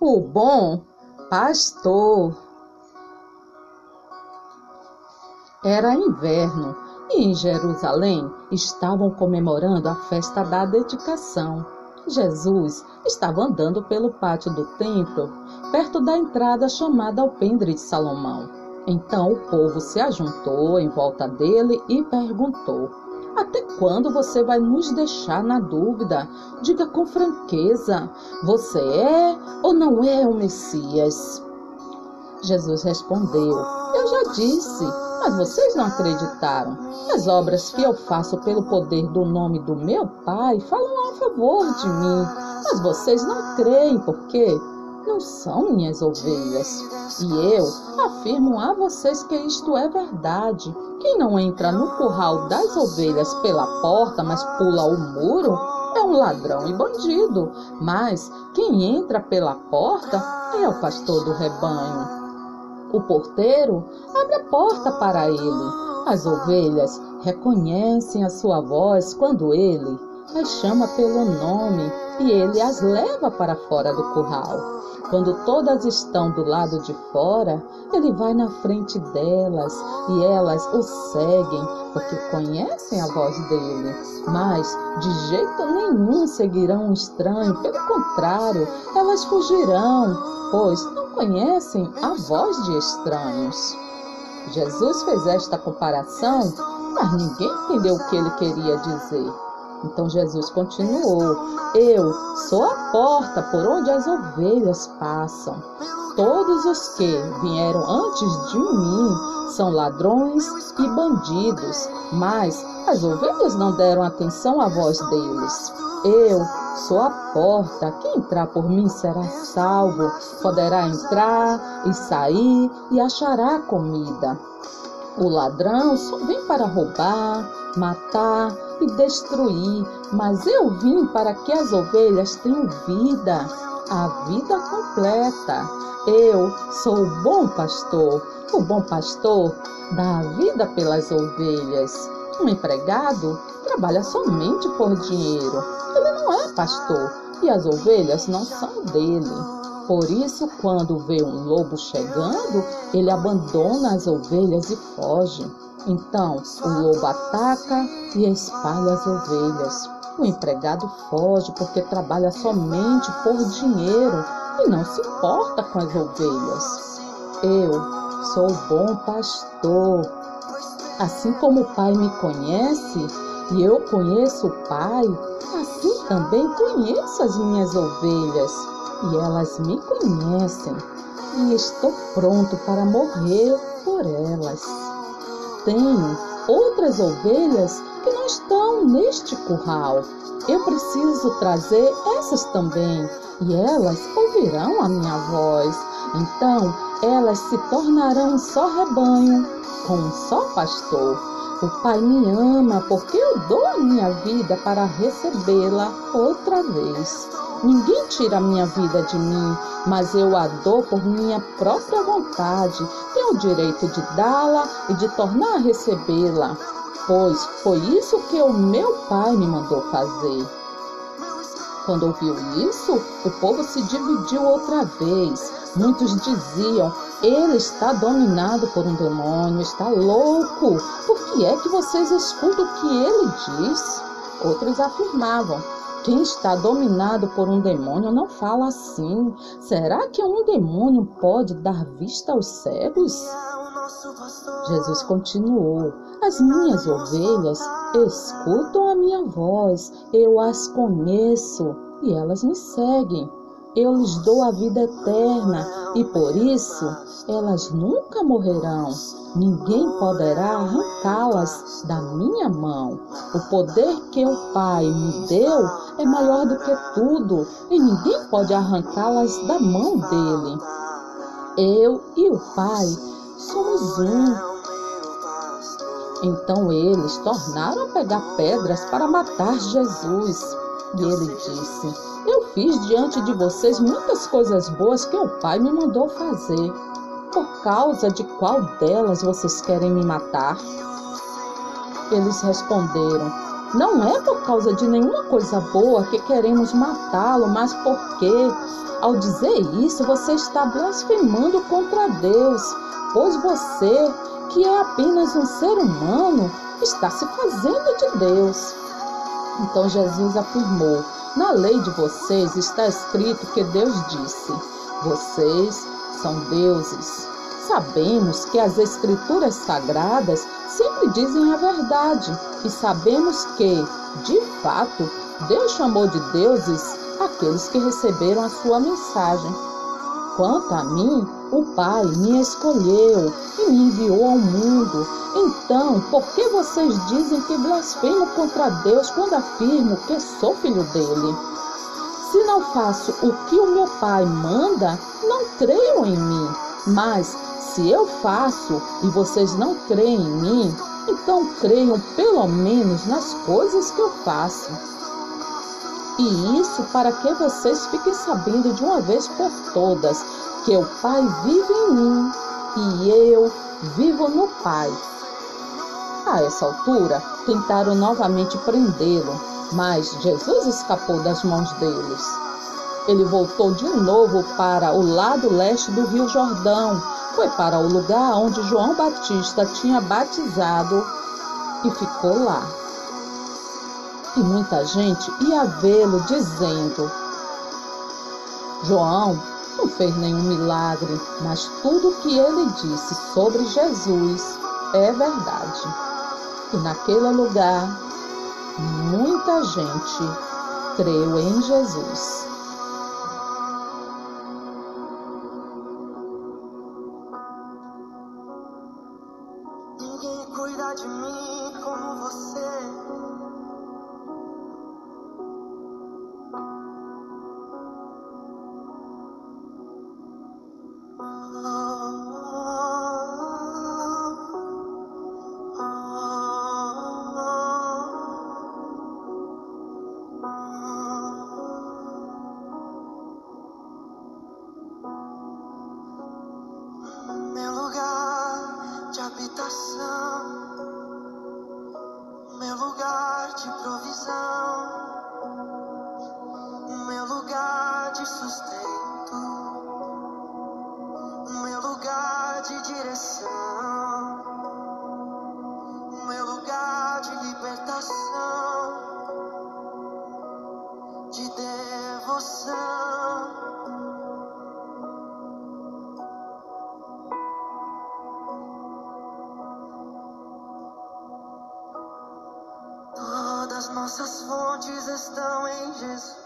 o bom pastor. Era inverno e em Jerusalém estavam comemorando a festa da dedicação. Jesus estava andando pelo pátio do templo, perto da entrada chamada Alpendre de Salomão. Então o povo se ajuntou em volta dele e perguntou: Até quando você vai nos deixar na dúvida? Diga com franqueza: você é ou não é o Messias? Jesus respondeu: Eu já disse, mas vocês não acreditaram. As obras que eu faço pelo poder do nome do meu Pai falam a favor de mim, mas vocês não creem porque não são minhas ovelhas. E eu afirmo a vocês que isto é verdade. Quem não entra no curral das ovelhas pela porta, mas pula o muro, é um ladrão e bandido. Mas quem entra pela porta é o pastor do rebanho. O porteiro abre a porta para ele. As ovelhas reconhecem a sua voz quando ele as chama pelo nome e ele as leva para fora do curral. Quando todas estão do lado de fora, ele vai na frente delas e elas o seguem, porque conhecem a voz dele. Mas de jeito nenhum seguirão um estranho, pelo contrário, elas fugirão, pois não conhecem a voz de estranhos. Jesus fez esta comparação, mas ninguém entendeu o que ele queria dizer. Então Jesus continuou: Eu sou a porta por onde as ovelhas passam. Todos os que vieram antes de mim são ladrões e bandidos, mas as ovelhas não deram atenção à voz deles. Eu sou a porta, quem entrar por mim será salvo, poderá entrar e sair e achará comida. O ladrão só vem para roubar, matar e destruir, mas eu vim para que as ovelhas tenham vida, a vida completa. Eu sou o bom pastor. O bom pastor dá a vida pelas ovelhas. Um empregado trabalha somente por dinheiro. Ele não é pastor e as ovelhas não são dele. Por isso, quando vê um lobo chegando, ele abandona as ovelhas e foge. Então o lobo ataca e espalha as ovelhas. O empregado foge porque trabalha somente por dinheiro e não se importa com as ovelhas. Eu sou bom pastor. Assim como o Pai me conhece e eu conheço o Pai, assim também conheço as minhas ovelhas e elas me conhecem e estou pronto para morrer por elas tenho outras ovelhas que não estão neste curral. Eu preciso trazer essas também, e elas ouvirão a minha voz. Então elas se tornarão só rebanho, com um só pastor. O Pai me ama porque eu dou a minha vida para recebê-la outra vez. Ninguém tira a minha vida de mim, mas eu a dou por minha própria vontade. Tenho o direito de dá-la e de tornar a recebê-la, pois foi isso que o meu pai me mandou fazer. Quando ouviu isso, o povo se dividiu outra vez. Muitos diziam: Ele está dominado por um demônio, está louco. Por que é que vocês escutam o que ele diz? Outros afirmavam: quem está dominado por um demônio não fala assim. Será que um demônio pode dar vista aos cegos? Jesus continuou: As minhas ovelhas escutam a minha voz, eu as conheço e elas me seguem. Eu lhes dou a vida eterna e por isso elas nunca morrerão. Ninguém poderá arrancá-las da minha mão. O poder que o Pai me deu é maior do que tudo e ninguém pode arrancá-las da mão dele. Eu e o Pai somos um. Então eles tornaram a pegar pedras para matar Jesus. E ele disse: Eu fiz diante de vocês muitas coisas boas que o Pai me mandou fazer. Por causa de qual delas vocês querem me matar? Eles responderam: Não é por causa de nenhuma coisa boa que queremos matá-lo, mas porque, ao dizer isso, você está blasfemando contra Deus, pois você, que é apenas um ser humano, está se fazendo de Deus. Então Jesus afirmou: Na lei de vocês está escrito que Deus disse: Vocês são deuses. Sabemos que as Escrituras sagradas sempre dizem a verdade e sabemos que, de fato, Deus chamou de deuses aqueles que receberam a sua mensagem. Quanto a mim, o Pai me escolheu e me enviou ao mundo. Então, por que vocês dizem que blasfemo contra Deus quando afirmo que sou filho dele? Se não faço o que o meu Pai manda, não creiam em mim. Mas se eu faço e vocês não creem em mim, então creiam pelo menos nas coisas que eu faço. E isso para que vocês fiquem sabendo de uma vez por todas que o Pai vive em mim e eu vivo no Pai. A essa altura, tentaram novamente prendê-lo, mas Jesus escapou das mãos deles. Ele voltou de novo para o lado leste do Rio Jordão, foi para o lugar onde João Batista tinha batizado e ficou lá. E muita gente ia vê-lo dizendo: João não fez nenhum milagre, mas tudo o que ele disse sobre Jesus é verdade. E naquele lugar, muita gente creu em Jesus. de mim como você. Habitação meu lugar de provisão, meu lugar de sustento, meu lugar de direção, nossas fontes estão em Jesus.